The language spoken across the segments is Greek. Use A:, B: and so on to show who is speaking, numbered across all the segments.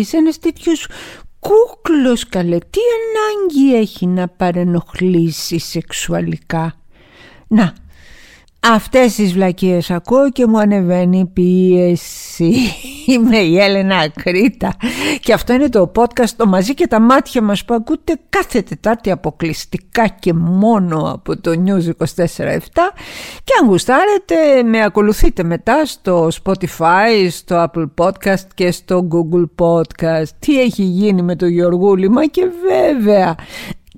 A: Γιωργούλης, ένας τέτοιος κούκλος καλέ, τι ανάγκη έχει να παρενοχλήσεις σεξουαλικά; Να, Αυτές τις βλακίες ακούω και μου ανεβαίνει η πίεση. Είμαι η Έλενα Ακρίτα και αυτό είναι το podcast το μαζί και τα μάτια μας που ακούτε κάθε Τετάρτη αποκλειστικά και μόνο από το News 24-7 και αν γουστάρετε με ακολουθείτε μετά στο Spotify, στο Apple Podcast και στο Google Podcast. Τι έχει γίνει με το Γιωργούλη, μα και βέβαια,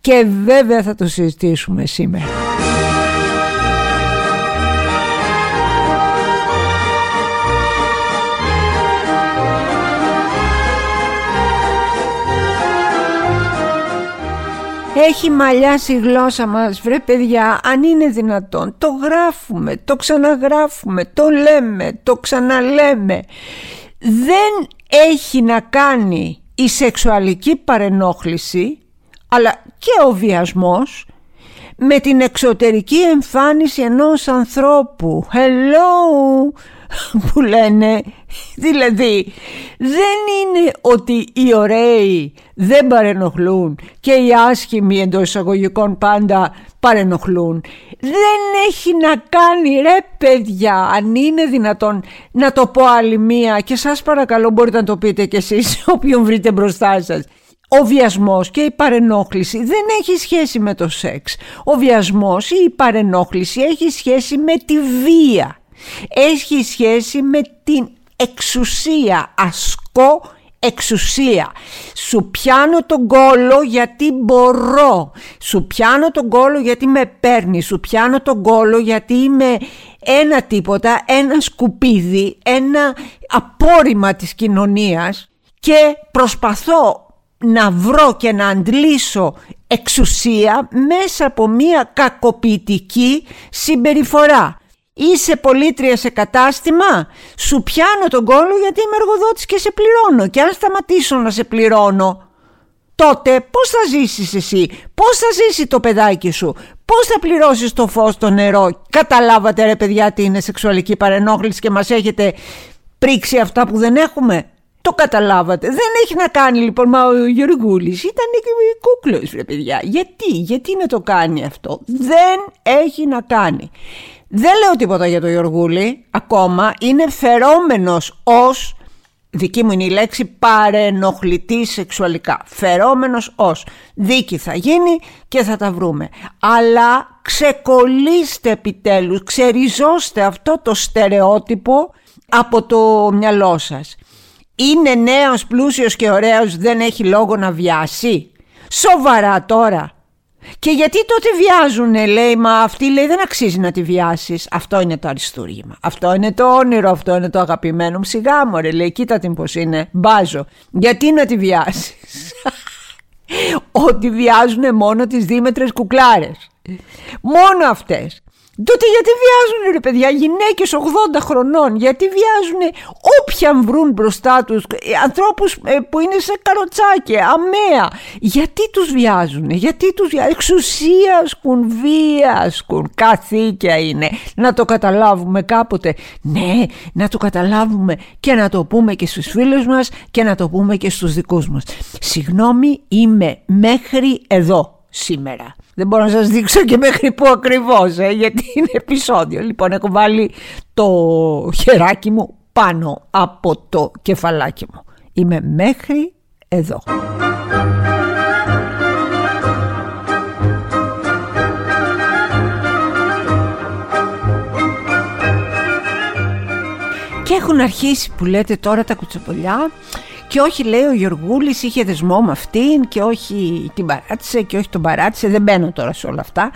A: και βέβαια θα το συζητήσουμε σήμερα. Έχει μαλλιάσει η γλώσσα μας βρε παιδιά αν είναι δυνατόν. Το γράφουμε, το ξαναγράφουμε, το λέμε, το ξαναλέμε. Δεν έχει να κάνει η σεξουαλική παρενόχληση αλλά και ο βιασμός με την εξωτερική εμφάνιση ενός ανθρώπου. Hello! που λένε δηλαδή δεν είναι ότι οι ωραίοι δεν παρενοχλούν και οι άσχημοι εντός εισαγωγικών πάντα παρενοχλούν δεν έχει να κάνει ρε παιδιά αν είναι δυνατόν να το πω άλλη μία και σας παρακαλώ μπορείτε να το πείτε κι εσείς όποιον βρείτε μπροστά σας ο βιασμός και η παρενόχληση δεν έχει σχέση με το σεξ. Ο βιασμός ή η παρενόχληση έχει σχέση με τη βία έχει σχέση με την εξουσία, ασκώ εξουσία. Σου πιάνω τον κόλο γιατί μπορώ. Σου πιάνω τον κόλο γιατί με παίρνει. Σου πιάνω τον κόλο γιατί είμαι ένα τίποτα, ένα σκουπίδι, ένα απόρριμα της κοινωνίας και προσπαθώ να βρω και να αντλήσω εξουσία μέσα από μία κακοποιητική συμπεριφορά. Είσαι πολίτρια σε κατάστημα, σου πιάνω τον κόλλο γιατί είμαι εργοδότης και σε πληρώνω και αν σταματήσω να σε πληρώνω τότε πώς θα ζήσεις εσύ, πώς θα ζήσει το παιδάκι σου, πώς θα πληρώσεις το φως, το νερό. Καταλάβατε ρε παιδιά τι είναι σεξουαλική παρενόχληση και μας έχετε πρίξει αυτά που δεν έχουμε; Το καταλάβατε. Δεν έχει να κάνει λοιπόν, μα ο Γιωργούλης ήταν κούκλος ρε παιδιά. Γιατί, γιατί να το κάνει αυτό; Δεν έχει να κάνει. Δεν λέω τίποτα για το Γιωργούλη ακόμα. Είναι φερόμενος ως, δική μου είναι η λέξη, παρενοχλητής σεξουαλικά. Φερόμενος ως. Δίκη θα γίνει και θα τα βρούμε. Αλλά ξεκολλήστε επιτέλους, ξεριζώστε αυτό το στερεότυπο από το μυαλό σας. Είναι νέος, πλούσιος και ωραίος, δεν έχει λόγο να βιάσει. Σοβαρά τώρα. Και γιατί τότε βιάζουνε λέει μα αυτή λέει δεν αξίζει να τη βιάσεις. Αυτό είναι το αριστούργημα. Αυτό είναι το όνειρο Αυτό είναι το αγαπημένο μου Σιγά μωρέ λέει κοίτα την πως είναι. Μπάζω. Γιατί να τη βιάσεις; Ότι βιάζουνε μόνο τις δίμετρες κουκλάρες. Μόνο αυτές Τότε γιατί βιάζουν ρε παιδιά γυναίκες 80 χρονών Γιατί βιάζουν όποιαν βρουν μπροστά τους ε, Ανθρώπους ε, που είναι σε καροτσάκια Αμαία. Γιατί τους βιάζουν Γιατί τους βιάζουν Εξουσία ασκούν βία ασκούν Καθήκια είναι. Να το καταλάβουμε κάποτε Ναι να το καταλάβουμε Και να το πούμε και στους φίλους μας Και να το πούμε και στους δικούς μας. Συγγνώμη είμαι μέχρι εδώ σήμερα δεν μπορώ να σας δείξω και μέχρι πού ακριβώς, ε, γιατί είναι επεισόδιο. Λοιπόν, έχω βάλει το χεράκι μου πάνω από το κεφαλάκι μου. Είμαι μέχρι εδώ. Και έχουν αρχίσει που λέτε τώρα τα κουτσοπολιά και όχι λέει ο Γιωργούλης είχε δεσμό με αυτήν και όχι την παράτησε και όχι τον παράτησε. Δεν μπαίνω τώρα σε όλα αυτά.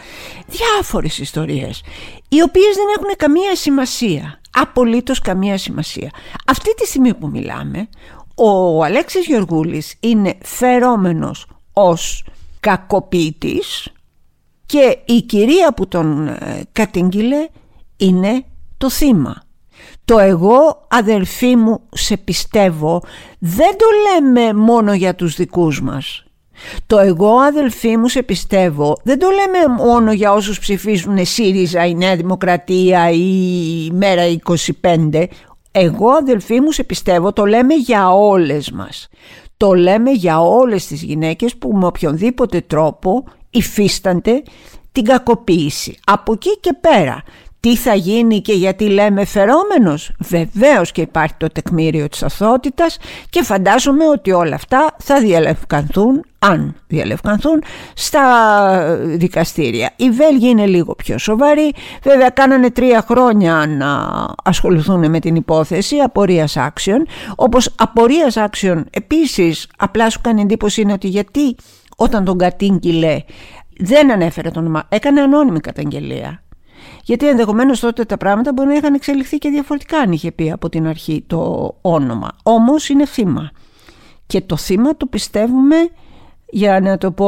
A: Διάφορες ιστορίες οι οποίες δεν έχουν καμία σημασία. Απολύτως καμία σημασία. Αυτή τη στιγμή που μιλάμε ο Αλέξης Γιωργούλης είναι φερόμενος ως κακοποιητής και η κυρία που τον ε, κατήγγειλε είναι το θύμα. Το εγώ αδελφοί μου σε πιστεύω δεν το λέμε μόνο για τους δικούς μας. Το εγώ αδελφοί μου σε πιστεύω δεν το λέμε μόνο για όσους ψηφίζουν ΣΥΡΙΖΑ, η Νέα Δημοκρατία ή η Μέρα 25. Εγώ αδελφοί μου σε πιστεύω το λέμε για όλες μας. Το λέμε για όλες τις γυναίκες που με οποιονδήποτε τρόπο υφίστανται την κακοποίηση. Από εκεί και πέρα τι θα γίνει και γιατί λέμε φερόμενος; Βεβαίως και υπάρχει το τεκμήριο της αθότητας και φαντάζομαι ότι όλα αυτά θα διαλευκανθούν, αν διαλευκανθούν, στα δικαστήρια. Η Βέλγοι είναι λίγο πιο σοβαροί. Βέβαια κάνανε τρία χρόνια να ασχοληθούν με την υπόθεση απορίας άξιων. Όπως απορίας άξιων επίσης απλά σου κάνει εντύπωση είναι ότι γιατί όταν τον κατήγγειλε δεν ανέφερε το όνομα, έκανε ανώνυμη καταγγελία. Γιατί ενδεχομένως τότε τα πράγματα μπορεί να είχαν εξελιχθεί και διαφορετικά αν είχε πει από την αρχή το όνομα. Όμως είναι θύμα. Και το θύμα το πιστεύουμε, για να το πω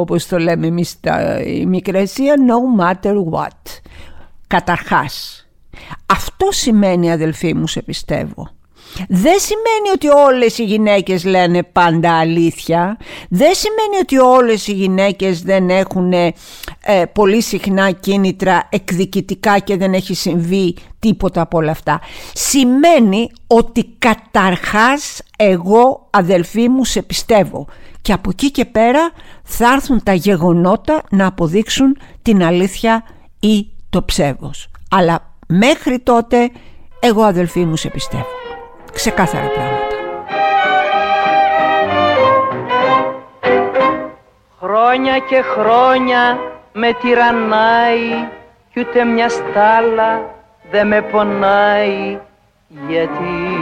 A: όπως το λέμε εμείς τα μικρέσια, no matter what. Καταρχάς. Αυτό σημαίνει αδελφοί μου σε πιστεύω. Δεν σημαίνει ότι όλες οι γυναίκες λένε πάντα αλήθεια. Δεν σημαίνει ότι όλες οι γυναίκες δεν έχουν ε, πολύ συχνά κίνητρα εκδικητικά και δεν έχει συμβεί τίποτα από όλα αυτά. Σημαίνει ότι καταρχάς εγώ αδελφοί μου σε πιστεύω. Και από εκεί και πέρα θα έρθουν τα γεγονότα να αποδείξουν την αλήθεια ή το ψεύδος. Αλλά μέχρι τότε εγώ αδελφοί μου σε πιστεύω ξεκάθαρα πράγματα.
B: Χρόνια και χρόνια με τυραννάει κι ούτε μια στάλα δεν με πονάει γιατί;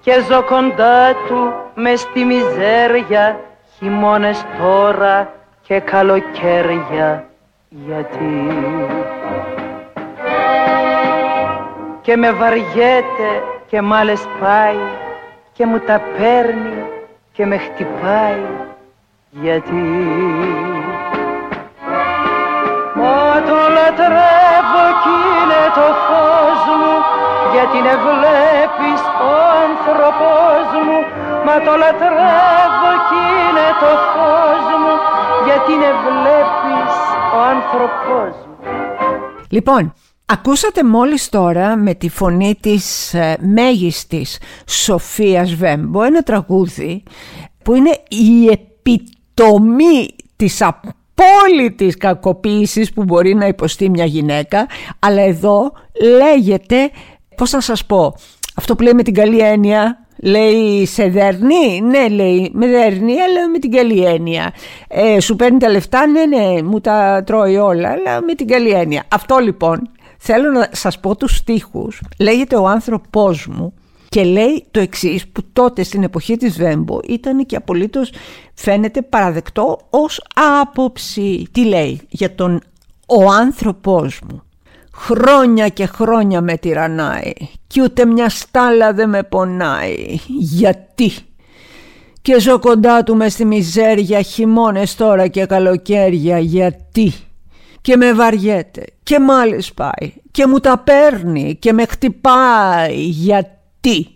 B: Και ζω κοντά του μες στη μιζέρια χειμώνες τώρα και καλοκαίρια γιατί; Και με βαριέται και μ' άλλες πάει και μου τα παίρνει και με χτυπάει. Γιατί Μα το λατρεύω κι είναι το φως μου γιατί ne βλέπεις ο άνθρωπός μου. Μα το λατρεύω κι είναι το φως μου γιατί ne βλέπεις ο άνθρωπός μου.
A: Λοιπόν, Ακούσατε μόλις τώρα με τη φωνή της ε, μέγιστης Σοφίας Βέμπο ένα τραγούδι που είναι η επιτομή της απόλυτης κακοποίησης που μπορεί να υποστεί μια γυναίκα αλλά εδώ λέγεται, πώς να σας πω, αυτό που λέει με την καλή έννοια Λέει σε δέρνει, ναι λέει με δέρνει αλλά με την καλή έννοια ε, Σου παίρνει τα λεφτά, ναι ναι μου τα τρώει όλα αλλά με την καλή έννοια Αυτό λοιπόν Θέλω να σας πω τους στίχους. Λέγεται ο άνθρωπός μου και λέει το εξής που τότε στην εποχή της Βέμπο ήταν και απολύτως φαίνεται παραδεκτό ως άποψη. Τι λέει; Για τον ο άνθρωπός μου. Χρόνια και χρόνια με τυραννάει κι ούτε μια στάλα δεν με πονάει. Γιατί; Και ζω κοντά του μες στη μιζέρια χειμώνες τώρα και καλοκαίρια. Γιατί; Και με βαριέται και μάλιστα πάει και μου τα παίρνει και με χτυπάει. Γιατί;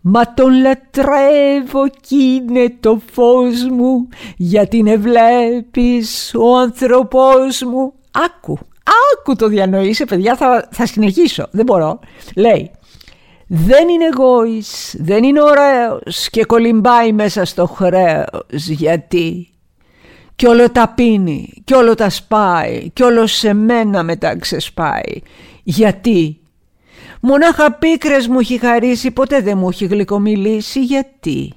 A: Μα τον λατρεύω κι είναι το φως μου γιατί με βλέπεις ο άνθρωπός μου. Άκου, άκου το διανοείσαι παιδιά θα, θα συνεχίσω, δεν μπορώ. Λέει δεν είναι εγώης, δεν είναι ωραίος και κολυμπάει μέσα στο χρέος γιατί κι όλο τα πίνει, κι όλο τα σπάει, κι όλο σε μένα μετά ξεσπάει. Γιατί; Μονάχα πίκρες μου έχει χαρίσει, ποτέ δεν μου έχει γλυκομιλήσει. Γιατί;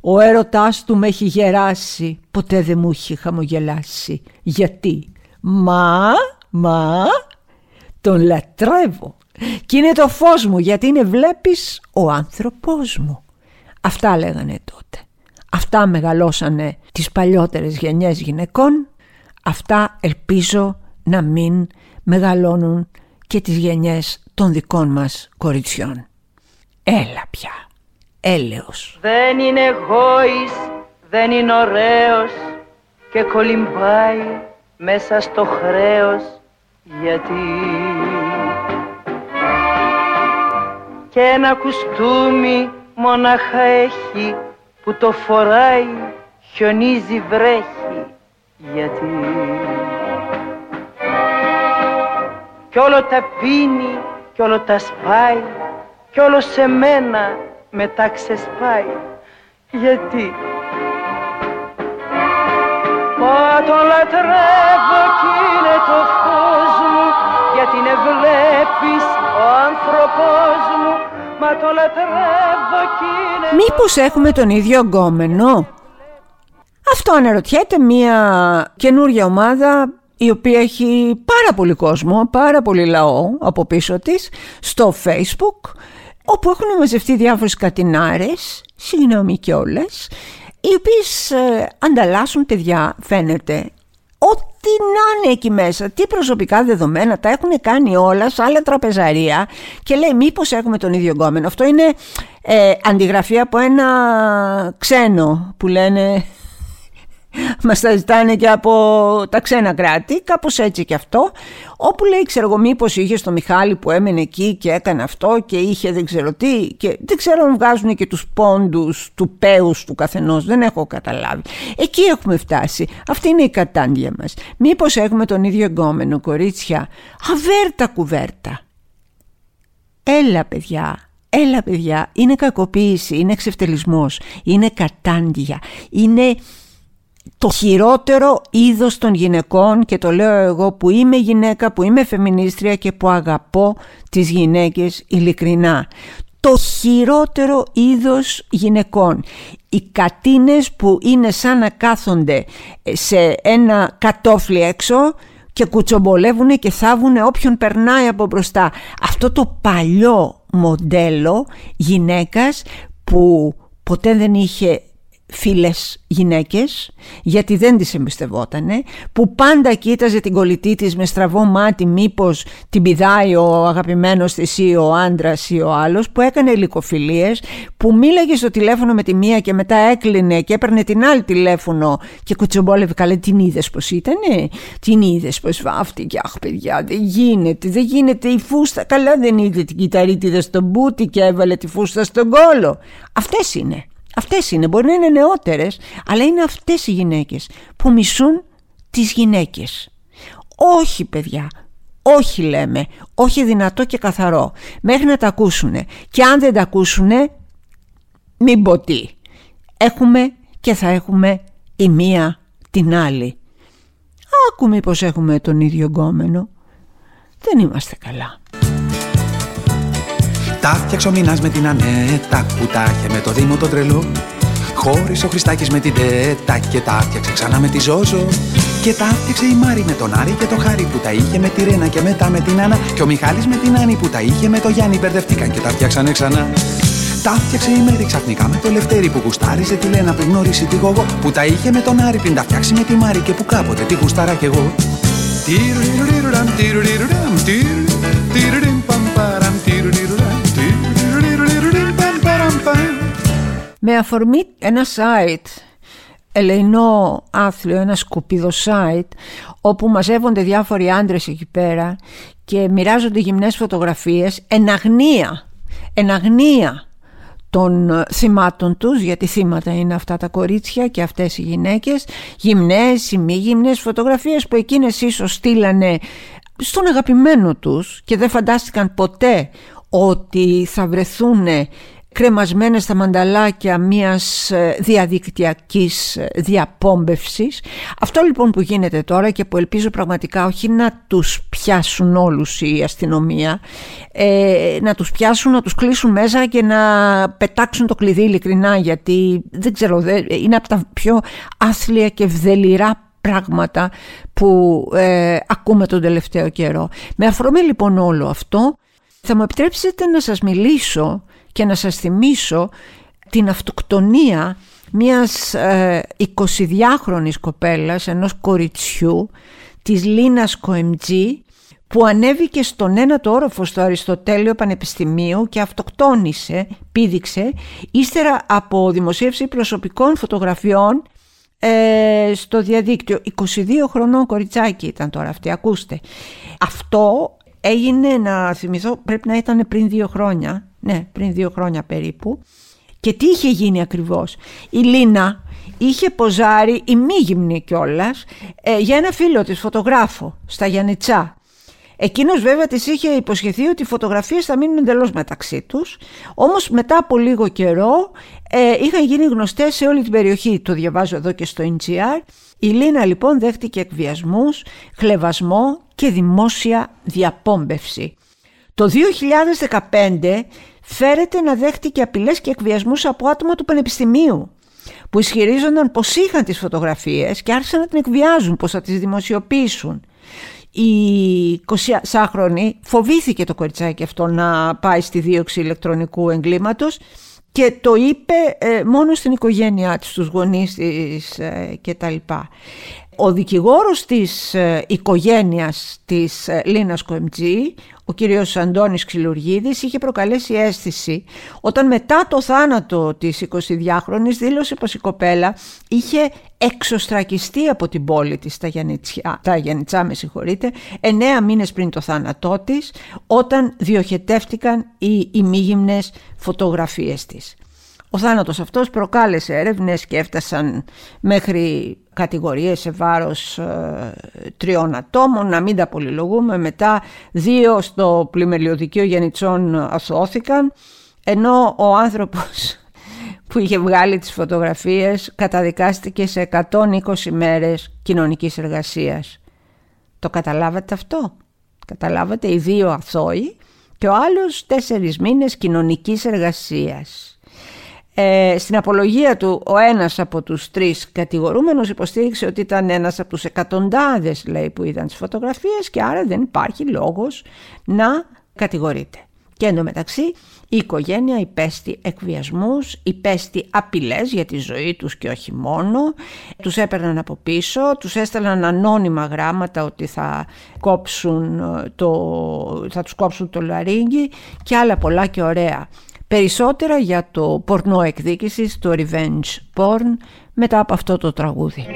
A: Ο έρωτάς του με έχει γεράσει, ποτέ δεν μου έχει χαμογελάσει. Γιατί; Μα, μα, τον λατρεύω. Κι είναι το φως μου, γιατί είναι βλέπεις ο άνθρωπός μου. Αυτά λέγανε τότε. Αυτά μεγαλώσανε τις παλιότερες γενιές γυναικών, αυτά ελπίζω να μην μεγαλώνουν και τις γενιές των δικών μας κοριτσιών. Έλα πια, έλεος.
B: Δεν είναι γόης, δεν είναι ωραίος και κολυμπάει μέσα στο χρέος γιατί και ένα κουστούμι Μονάχα έχει που το φοράει χιονίζει βρέχει γιατί. Κι όλο τα πίνει κι όλο τα σπάει κι όλο σε μένα μετά ξεσπάει γιατί. Μα το λατρεύω κι
A: Μήπως έχουμε τον ίδιο γκόμενο; Αυτό αναρωτιέται μια καινούρια ομάδα η οποία έχει πάρα πολύ κόσμο, πάρα πολύ λαό από πίσω της στο facebook όπου έχουν μαζευτεί διάφορες κατινάρες, συγγνώμη και όλες, οι οποίες ε, ανταλλάσσουν παιδιά φαίνεται Ό,τι να είναι εκεί μέσα, τι προσωπικά δεδομένα, τα έχουν κάνει όλα σε άλλα τραπεζαρία και λέει μήπως έχουμε τον ίδιο γκόμενο. Αυτό είναι ε, αντιγραφή από ένα ξένο που λένε μας τα ζητάνε και από τα ξένα κράτη, κάπως έτσι και αυτό, όπου λέει ξέρω εγώ μήπως είχε στο Μιχάλη που έμενε εκεί και έκανε αυτό και είχε δεν ξέρω τι και δεν ξέρω αν βγάζουν και τους πόντους του πέους του καθενός, δεν έχω καταλάβει. Εκεί έχουμε φτάσει, αυτή είναι η κατάντια μας. Μήπως έχουμε τον ίδιο εγκόμενο κορίτσια, αβέρτα κουβέρτα. Έλα παιδιά, έλα παιδιά, είναι κακοποίηση, είναι εξευτελισμός, είναι κατάντια, είναι το χειρότερο είδος των γυναικών και το λέω εγώ που είμαι γυναίκα, που είμαι φεμινίστρια και που αγαπώ τις γυναίκες ειλικρινά. Το χειρότερο είδος γυναικών. Οι κατίνες που είναι σαν να κάθονται σε ένα κατόφλι έξω και κουτσομπολεύουν και θάβουν όποιον περνάει από μπροστά. Αυτό το παλιό μοντέλο γυναίκας που ποτέ δεν είχε φίλες γυναίκες γιατί δεν τις εμπιστευότανε που πάντα κοίταζε την κολλητή της με στραβό μάτι μήπως την πηδάει ο αγαπημένος της ή ο άντρας ή ο άλλος που έκανε υλικοφιλίες που μίλαγε στο τηλέφωνο με τη μία και μετά έκλεινε και έπαιρνε την άλλη τηλέφωνο και κουτσομπόλευε καλά την είδες πως ήτανε; Την είδες πως βάφτηκε; Αχ παιδιά δεν γίνεται δεν γίνεται η φούστα καλά δεν είδε την κυταρίτιδα στον μπούτι και έβαλε τη φούστα στον κόλο αυτές είναι Αυτές είναι, μπορεί να είναι νεότερες, αλλά είναι αυτές οι γυναίκες που μισούν τις γυναίκες. Όχι παιδιά, όχι λέμε, όχι δυνατό και καθαρό, μέχρι να τα ακούσουνε. Και αν δεν τα ακούσουνε, μην πω τι. Έχουμε και θα έχουμε η μία την άλλη. Άκου μήπως έχουμε τον ίδιο γκόμενο. Δεν είμαστε καλά.
C: Τα φτιάξω ο με την Ανέτα που τα είχε με το Δήμο τον τρελό. Χώρισε ο Χριστάκης με την Τέτα και τα φτιάξε ξανά με τη Ζώζο. Και τα φτιάξε η Μάρη με τον Άρη και το Χάρη που τα είχε με τη Ρένα και μετά με την Άννα. Και ο Μιχάλης με την Άννη που τα είχε με το Γιάννη μπερδευτήκαν και τα φτιάξανε ξανά. Τα φτιάξε η Μέρη ξαφνικά με το Λευτέρη που γουστάριζε τη Λένα πριν γνωρίσει τη Γογό. Που τα είχε με τον Άρη πριν τα φτιάξει με τη Μάρη και που κάποτε τη γουστάρα κι εγώ.
A: Με αφορμή ένα site, ελεηνό άθλιο, ένα σκουπίδο site, όπου μαζεύονται διάφοροι άντρες εκεί πέρα και μοιράζονται γυμνές φωτογραφίες, εν αγνία, εν αγνία των θυμάτων τους, γιατί θύματα είναι αυτά τα κορίτσια και αυτές οι γυναίκες, γυμνές ή μη γυμνές φωτογραφίες που εκείνες ίσως στείλανε στον αγαπημένο τους και δεν φαντάστηκαν ποτέ ότι θα βρεθούν κρεμασμένες στα μανταλάκια μιας ε, διαδικτυακής ε, διαπόμπευσης. Αυτό λοιπόν που γίνεται τώρα και που ελπίζω πραγματικά όχι να τους πιάσουν όλους η αστυνομία, ε, να τους πιάσουν, να τους κλείσουν μέσα και να πετάξουν το κλειδί ειλικρινά γιατί δεν ξέρω, είναι από τα πιο άθλια και βδελυρά πράγματα που ε, ακούμε τον τελευταίο καιρό. Με αφορμή λοιπόν όλο αυτό θα μου επιτρέψετε να σας μιλήσω και να σας θυμίσω την αυτοκτονία μιας ε, 22χρονης κοπέλας, ενός κοριτσιού, της Λίνας Κοεμτζή, που ανέβηκε στον ένατο όροφο στο Αριστοτέλειο Πανεπιστημίου και αυτοκτόνησε, πήδηξε, ύστερα από δημοσίευση προσωπικών φωτογραφιών ε, στο διαδίκτυο. 22 χρονών κοριτσάκι ήταν τώρα αυτή, ακούστε. Αυτό έγινε, να θυμηθώ, πρέπει να ήταν πριν δύο χρόνια, ναι, πριν δύο χρόνια περίπου. Και τι είχε γίνει ακριβώς; Η Λίνα είχε ποζάρει ημίγυμνη κιόλας ε, για ένα φίλο της φωτογράφο στα Γιαννιτσά. Εκείνος βέβαια της είχε υποσχεθεί ότι οι φωτογραφίες θα μείνουν εντελώς μεταξύ τους, όμως μετά από λίγο καιρό ε, είχαν γίνει γνωστές σε όλη την περιοχή, το διαβάζω εδώ και στο NGR. Η Λίνα λοιπόν δέχτηκε εκβιασμούς, χλεβασμό και δημόσια διαπόμπευση. Το 2015 φέρεται να δέχτηκε απειλές και εκβιασμούς από άτομα του Πανεπιστημίου που ισχυρίζονταν πως είχαν τις φωτογραφίες και άρχισαν να την εκβιάζουν, πως θα τις δημοσιοποιήσουν. Η 20χρονη φοβήθηκε το κοριτσάκι αυτό να πάει στη δίωξη ηλεκτρονικού εγκλήματος και το είπε ε, μόνο στην οικογένειά της, στους γονείς της ε, και τα λοιπά. Ο δικηγόρος της ε, οικογένειας της ε, Λίνας Κοεμτζή, ο κύριος Αντώνης Ξυλουργίδης, είχε προκαλέσει αίσθηση όταν μετά το θάνατο της 22χρονης δήλωσε πως η κοπέλα είχε εξωστρακιστεί από την πόλη της τα Γιαννιτσιά, τα Γιαννιτσά με συγχωρείτε, εννέα μήνες πριν το θάνατό της, όταν διοχετεύτηκαν οι ημίγυμνες φωτογραφίες της. Ο θάνατος αυτός προκάλεσε έρευνες και έφτασαν μέχρι κατηγορίες σε βάρος ε, τριών ατόμων, να μην τα πολυλογούμε. Μετά δύο στο πλημελιωδικείο γενιτσών αθώθηκαν, ενώ ο άνθρωπος που είχε βγάλει τις φωτογραφίες καταδικάστηκε σε 120 μέρες κοινωνικής εργασίας. Το καταλάβατε αυτό; Καταλάβατε οι δύο αθώοι και ο άλλος τέσσερις μήνες κοινωνικής εργασίας. Ε, στην απολογία του ο ένας από τους τρεις κατηγορούμενους υποστήριξε ότι ήταν ένας από τους εκατοντάδες λέει, που είδαν τις φωτογραφίες και άρα δεν υπάρχει λόγος να κατηγορείται. Και εντωμεταξύ η οικογένεια υπέστη εκβιασμούς, υπέστη απειλές για τη ζωή τους και όχι μόνο. Τους έπαιρναν από πίσω, τους έστελναν ανώνυμα γράμματα ότι θα, κόψουν το, θα τους κόψουν το λαρίγγι και άλλα πολλά και ωραία. Περισσότερα για το πορνό εκδίκησης, το revenge porn, μετά από αυτό το τραγούδι.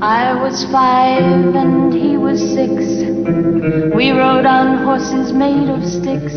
D: I was five and he was six. We rode on horses made of sticks.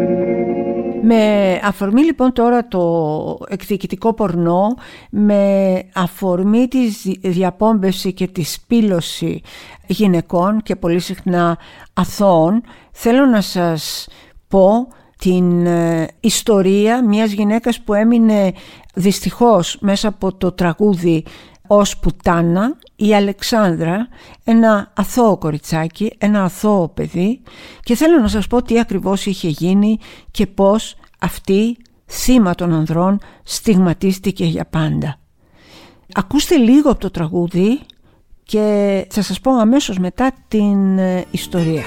A: Με αφορμή λοιπόν τώρα το εκδικητικό πορνό, με αφορμή τη διαπόμπευση και τη σπήλωση γυναικών και πολύ συχνά αθώων, θέλω να σας πω την ε, ιστορία μιας γυναίκας που έμεινε δυστυχώς μέσα από το τραγούδι ως πουτάνα η Αλεξάνδρα, ένα αθώο κοριτσάκι, ένα αθώο παιδί και θέλω να σας πω τι ακριβώς είχε γίνει και πώς αυτή θύμα των ανδρών στιγματίστηκε για πάντα. Ακούστε λίγο από το τραγούδι και θα σας πω αμέσως μετά την ε, ιστορία.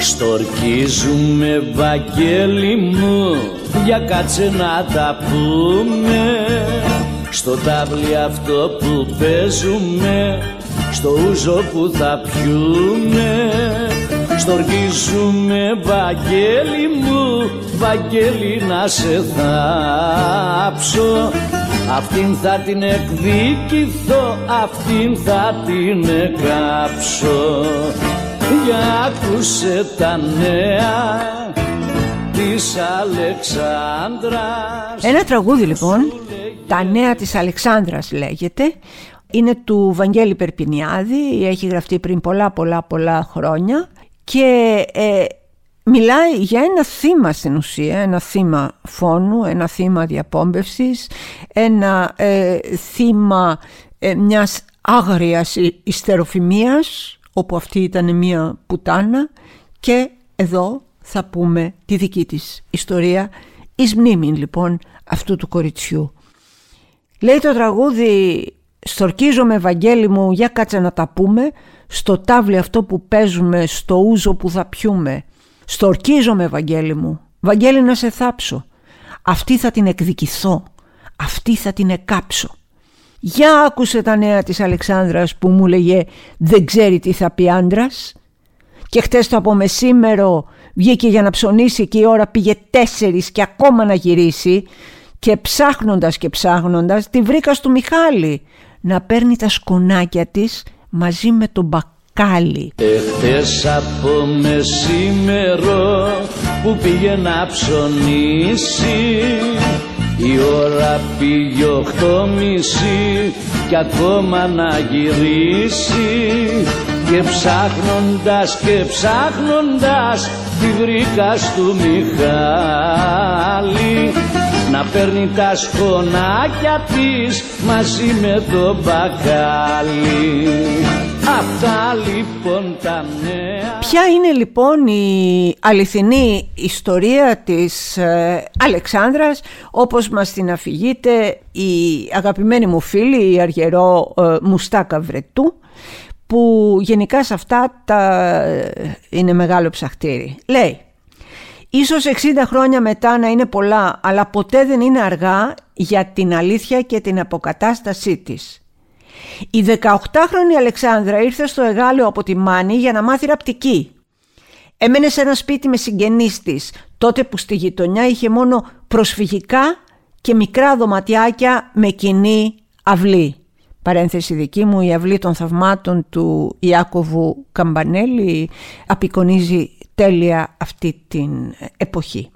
E: Στορκίζουμε Βαγγέλη μου για κάτσε να τα πούμε. Στο τάβλι αυτό που παίζουμε στο ούζο που θα πιούμε στοργίζουμε Βαγγέλη μου Βαγγέλη να σε θάψω. Αυτήν θα την εκδικηθώ, αυτήν θα την εκάψω. Για άκουσε τα νέα της Αλεξάνδρας.
A: Ένα τραγούδι λοιπόν, τα νέα της Αλεξάνδρας λέγεται. Είναι του Βαγγέλη Περπινιάδη, έχει γραφτεί πριν πολλά πολλά πολλά χρόνια. Και ε, μιλάει για ένα θύμα στην ουσία, ένα θύμα φόνου, ένα θύμα διαπόμπευσης, ένα ε, θύμα ε, μιας άγριας ιστεροφημίας, όπου αυτή ήταν μια πουτάνα. Και εδώ θα πούμε τη δική της ιστορία, εις μνήμη λοιπόν αυτού του κοριτσιού. Λέει το τραγούδι Στορκίζομαι Ευαγγέλη μου για κάτσε να τα πούμε. Στο τάβλι αυτό που παίζουμε Στο ούζο που θα πιούμε. Στορκίζομαι Ευαγγέλη μου. Βαγγέλη να σε θάψω. Αυτή θα την εκδικηθώ. Αυτή θα την εκάψω Για άκουσε τα νέα της Αλεξάνδρας που μου λέγε Δεν ξέρει τι θα πει άντρας. Και χτες το από μεσήμερο βγήκε για να ψωνίσει και η ώρα πήγε τέσσερις και ακόμα να γυρίσει και ψάχνοντας και ψάχνοντας τη βρήκα στο Μιχάλη να παίρνει τα σκονάκια της μαζί με τον μπακάλι.
E: Εχθές από μεσήμερο που πήγε να ψωνίσει η ώρα πήγε οχτώ μισή και ακόμα να γυρίσει και ψάχνοντας και ψάχνοντας τη βρήκα στο Μιχάλη να παίρνει τα σκονάκια της μαζί με το μπακάλι. Αυτά λοιπόν τα νέα.
A: Ποια είναι λοιπόν η αληθινή ιστορία της ε, Αλεξάνδρας όπως μας την αφηγείται η αγαπημένη μου φίλη η αργερό ε, Μουστάκα Βρετού που γενικά σε αυτά τα ε, είναι μεγάλο ψαχτήρι. Λέει Ίσως 60 χρόνια μετά να είναι πολλά, αλλά ποτέ δεν είναι αργά για την αλήθεια και την αποκατάστασή της. Η 18χρονη Αλεξάνδρα ήρθε στο Εγάλεο από τη Μάνη για να μάθει ραπτική. Έμενε σε ένα σπίτι με συγγενείς της, τότε που στη γειτονιά είχε μόνο προσφυγικά και μικρά δωματιάκια με κοινή αυλή. Παρένθεση δική μου, η αυλή των θαυμάτων του Ιάκωβου Καμπανέλη απεικονίζει τέλεια αυτή την εποχή.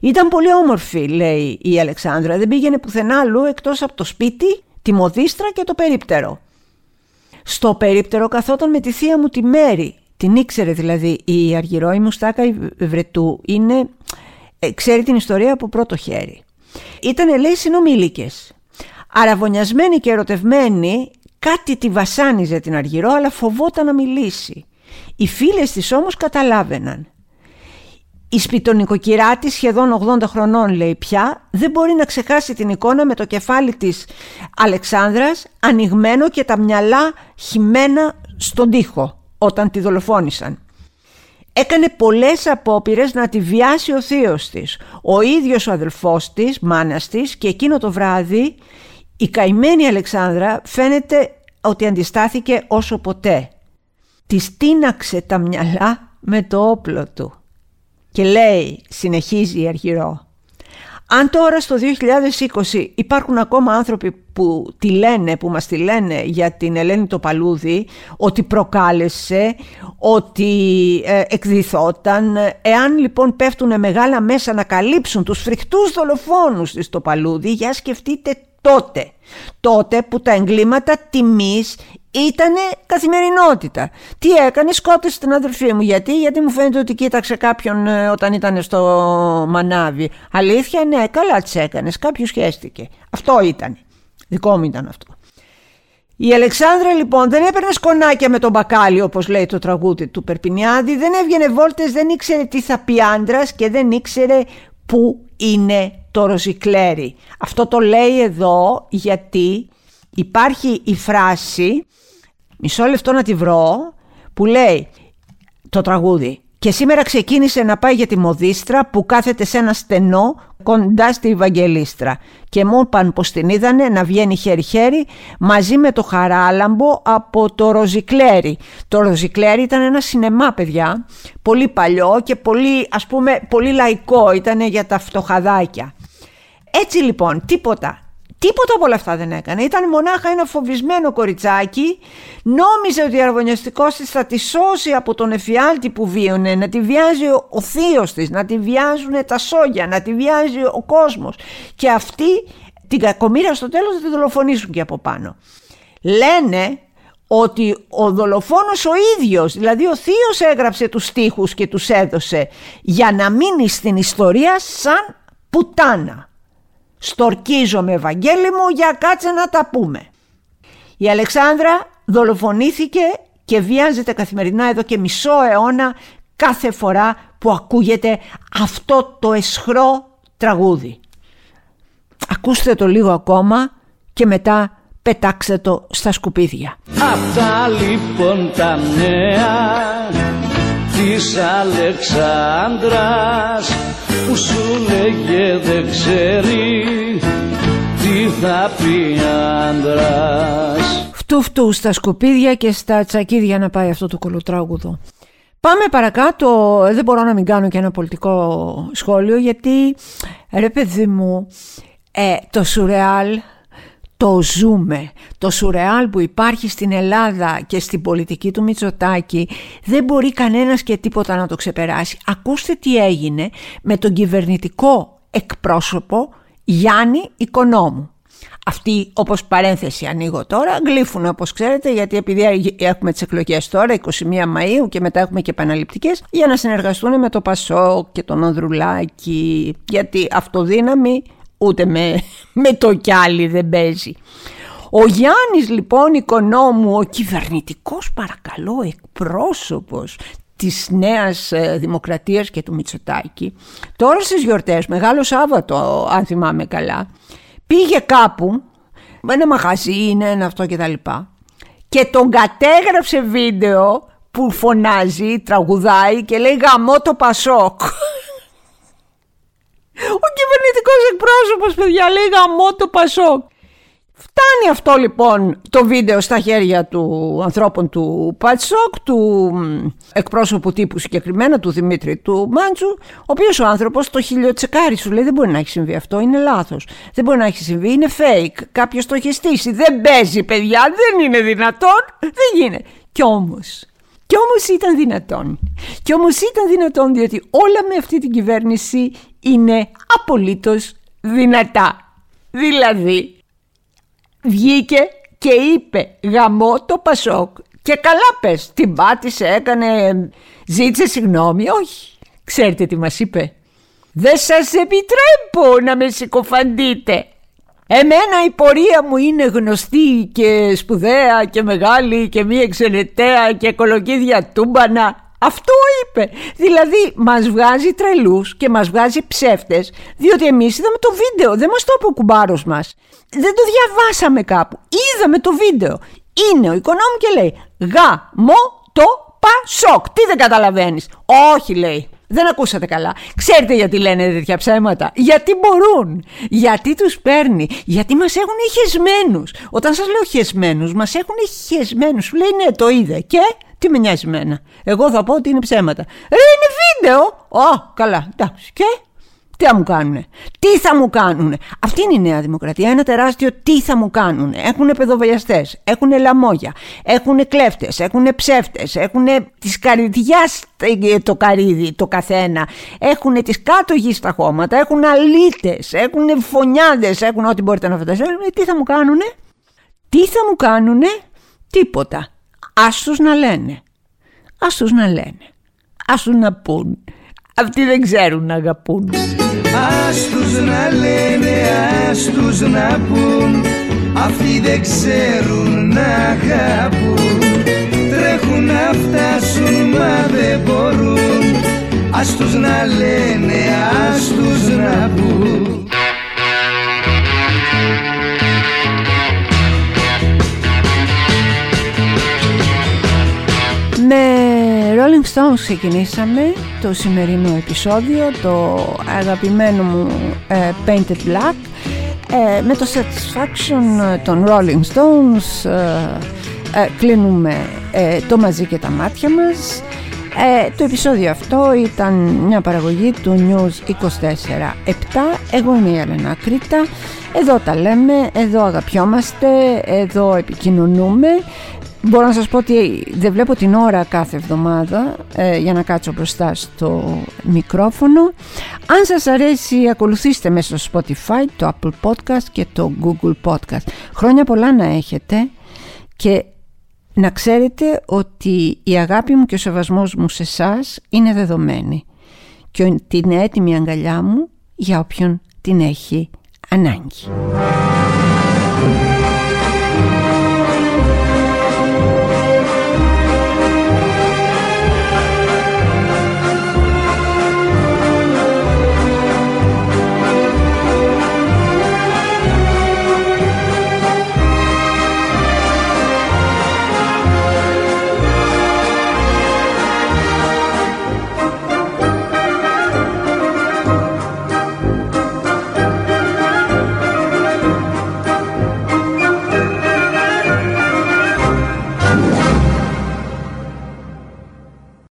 A: Ήταν πολύ όμορφη, λέει η Αλεξάνδρα. Δεν πήγαινε πουθενά αλλού εκτός από το σπίτι, τη μοδίστρα και το περίπτερο. Στο περίπτερο καθόταν με τη θεία μου τη Μέρη. Την ήξερε δηλαδή η Αργυρό, η Μουστάκα η Βρετού. Είναι, ε, ξέρει την ιστορία από πρώτο χέρι. Ήτανε λέει συνομήλικες. Αραβωνιασμένη και ερωτευμένη, κάτι τη βασάνιζε την Αργυρό, αλλά φοβόταν να μιλήσει. Οι φίλες της όμως καταλάβαιναν. Η σπιτονικοκυρά της σχεδόν 80 χρονών λέει πια δεν μπορεί να ξεχάσει την εικόνα με το κεφάλι της Αλεξάνδρας ανοιγμένο και τα μυαλά χυμένα στον τοίχο όταν τη δολοφόνησαν. Έκανε πολλές απόπειρες να τη βιάσει ο θείος της. Ο ίδιος ο αδελφός της, μάνας της και εκείνο το βράδυ η καημένη Αλεξάνδρα φαίνεται ότι αντιστάθηκε όσο ποτέ. Της τίναξε τα μυαλά με το όπλο του. Και λέει, συνεχίζει η Αργυρό, αν τώρα στο 2020 υπάρχουν ακόμα άνθρωποι που τη λένε, που μας τη λένε για την Ελένη το Παλούδι, ότι προκάλεσε, ότι ε, εκδηθόταν, εάν λοιπόν πέφτουν μεγάλα μέσα να καλύψουν τους φρικτούς δολοφόνους της το Παλούδι, για σκεφτείτε τότε. Τότε που τα εγκλήματα τιμής ήτανε καθημερινότητα. Τι έκανες, σκότωσες την αδερφή μου. Γιατί, γιατί μου φαίνεται ότι κοίταξε κάποιον ε, όταν ήταν στο μανάβι. Αλήθεια, ναι, καλά τις έκανες. Κάποιος σχέστηκε. Αυτό ήταν. Δικό μου ήταν αυτό. Η Αλεξάνδρα λοιπόν δεν έπαιρνε σκονάκια με τον μπακάλι όπως λέει το τραγούδι του Περπινιάδη, δεν έβγαινε βόλτες, δεν ήξερε τι θα πει άντρας και δεν ήξερε πού είναι το ροζικλέρι. Αυτό το λέει εδώ γιατί υπάρχει η φράση, μισό λεπτό να τη βρω, που λέει το τραγούδι και σήμερα ξεκίνησε να πάει για τη μοδίστρα που κάθεται σε ένα στενό κοντά στη Ευαγγελίστρα και μου είπαν πως την είδανε να βγαίνει χέρι-χέρι μαζί με το χαράλαμπο από το Ροζικλέρι. Το Ροζικλέρι ήταν ένα σινεμά παιδιά, πολύ παλιό και πολύ ας πούμε πολύ λαϊκό, ήταν για τα φτωχαδάκια. Έτσι λοιπόν τίποτα Τίποτα από όλα αυτά δεν έκανε. Ήταν μονάχα ένα φοβισμένο κοριτσάκι. Νόμιζε ότι ο αρβωνιαστικό της θα τη σώσει από τον εφιάλτη που βίωνε, να τη βιάζει ο, ο θείος της, να τη βιάζουν τα σόγια, να τη βιάζει ο κόσμος. Και αυτοί την κακομήρα στο τέλος θα τη δολοφονήσουν και από πάνω. Λένε ότι ο δολοφόνος ο ίδιος, δηλαδή ο θείος έγραψε τους στίχους και τους έδωσε για να μείνει στην ιστορία σαν πουτάνα. Στορκίζομαι Ευαγγέλη μου για κάτσε να τα πούμε. Η Αλεξάνδρα δολοφονήθηκε και βιάζεται καθημερινά εδώ και μισό αιώνα κάθε φορά που ακούγεται αυτό το εσχρό τραγούδι. Ακούστε το λίγο ακόμα και μετά πετάξτε το στα σκουπίδια.
E: Αυτά λοιπόν τα νέα της Αλεξάνδρας που σου λέγε δεν ξέρει τι θα πει άντρας
A: Φτού φτού στα σκουπίδια και στα τσακίδια να πάει αυτό το κολοτράγουδο. Πάμε παρακάτω, δεν μπορώ να μην κάνω και ένα πολιτικό σχόλιο γιατί ρε παιδί μου ε, το σουρεάλ το ζούμε. Το σουρεάλ που υπάρχει στην Ελλάδα και στην πολιτική του Μητσοτάκη δεν μπορεί κανένας και τίποτα να το ξεπεράσει. Ακούστε τι έγινε με τον κυβερνητικό εκπρόσωπο Γιάννη Οικονόμου. Αυτοί, όπως παρένθεση ανοίγω τώρα, γλύφουν όπως ξέρετε γιατί επειδή έχουμε τις εκλογές τώρα 21 Μαΐου και μετά έχουμε και επαναληπτικές για να συνεργαστούν με το Πασό και τον Ανδρουλάκη γιατί αυτοδύναμη ούτε με, με το κιάλι δεν παίζει. Ο Γιάννης λοιπόν οικονόμου, ο κυβερνητικός παρακαλώ εκπρόσωπος της νέας ε, δημοκρατίας και του Μητσοτάκη τώρα στις γιορτές, Μεγάλο Σάββατο αν θυμάμαι καλά πήγε κάπου, ένα μαγαζί είναι ένα αυτό και τα λοιπά και τον κατέγραψε βίντεο που φωνάζει, τραγουδάει και λέει γαμώ το Πασόκ ο κυβερνητικός εκπρόσωπος, παιδιά, λέει γαμό το Πασόκ. Φτάνει αυτό λοιπόν το βίντεο στα χέρια του ανθρώπων του Πατσόκ, του εκπρόσωπου τύπου συγκεκριμένα, του Δημήτρη του Μάντσου, ο οποίος ο άνθρωπος το χιλιοτσεκάρι σου λέει δεν μπορεί να έχει συμβεί αυτό, είναι λάθος. Δεν μπορεί να έχει συμβεί, είναι fake, κάποιος το έχει στήσει, δεν παίζει παιδιά, δεν είναι δυνατόν, δεν γίνεται. Κι όμως, κι όμως ήταν δυνατόν. Κι όμως ήταν δυνατόν διότι όλα με αυτή την κυβέρνηση είναι απολύτως δυνατά. Δηλαδή βγήκε και είπε γαμό το Πασόκ και καλά πες την πάτησε έκανε ζήτησε συγγνώμη όχι ξέρετε τι μας είπε; Δεν σας επιτρέπω να με συκοφαντείτε. Εμένα η πορεία μου είναι γνωστή και σπουδαία και μεγάλη και μη εξαιρεταία και κολοκύδια τούμπανα αυτό είπε. Δηλαδή μας βγάζει τρελούς και μας βγάζει ψεύτες διότι εμείς είδαμε το βίντεο. Δεν μας το είπε ο κουμπάρος μας. Δεν το διαβάσαμε κάπου. Είδαμε το βίντεο. Είναι ο οικονόμου και λέει γα μο το πασόκ. Τι δεν καταλαβαίνεις. Όχι λέει. Δεν ακούσατε καλά. Ξέρετε γιατί λένε τέτοια ψέματα; Γιατί μπορούν. Γιατί τους παίρνει. Γιατί μας έχουν χεσμένους. Όταν σας λέω χεσμένους, μας έχουν χεσμένους. Σου λέει ναι το είδε. Και τι με νοιάζει εμένα. Εγώ θα πω ότι είναι ψέματα. Ε, είναι βίντεο. Ω, καλά. Εντάξει. Και τι θα μου κάνουνε; Τι θα μου κάνουνε; Αυτή είναι η Νέα Δημοκρατία. Ένα τεράστιο τι θα μου κάνουνε. Έχουν παιδοβιαστέ, έχουν λαμόγια, έχουν κλέφτες, έχουν ψεύτες, έχουν τη καρδιά το καρύδι το καθένα, έχουν τις κάτω γης στα χώματα, έχουν αλήτες, έχουν φωνιάδες, έχουν ό,τι μπορείτε να φανταστείτε. Ε, τι θα μου κάνουνε; Τι θα μου κάνουνε; Τίποτα. Ας τους να λένε. Ας τους να λένε. Ας τους να πούν. Αυτοί δεν ξέρουν να αγαπούν.
F: Ας τους να λένε, ας τους να πούν Αυτοί δεν ξέρουν να αγαπούν. Τρέχουν να φτάσουν μα δεν μπορούν. Ας τους να λένε, ας τους να πούν
A: Rolling Stones ξεκινήσαμε το σημερινό επεισόδιο, το αγαπημένο μου ε, Painted Black ε, με το Satisfaction των Rolling Stones ε, κλείνουμε το μαζί και τα μάτια μας το επεισόδιο αυτό ήταν μια παραγωγή του News 24-7 εγώ είμαι η Ελένα Κρήτα εδώ τα λέμε, εδώ αγαπιόμαστε, εδώ επικοινωνούμε Μπορώ να σας πω ότι δεν βλέπω την ώρα κάθε εβδομάδα ε, για να κάτσω μπροστά στο μικρόφωνο. Αν σας αρέσει ακολουθήστε μέσα στο Spotify, το Apple Podcast και το Google Podcast. Χρόνια πολλά να έχετε και να ξέρετε ότι η αγάπη μου και ο σεβασμός μου σε εσάς είναι δεδομένη και την έτοιμη αγκαλιά μου για όποιον την έχει ανάγκη.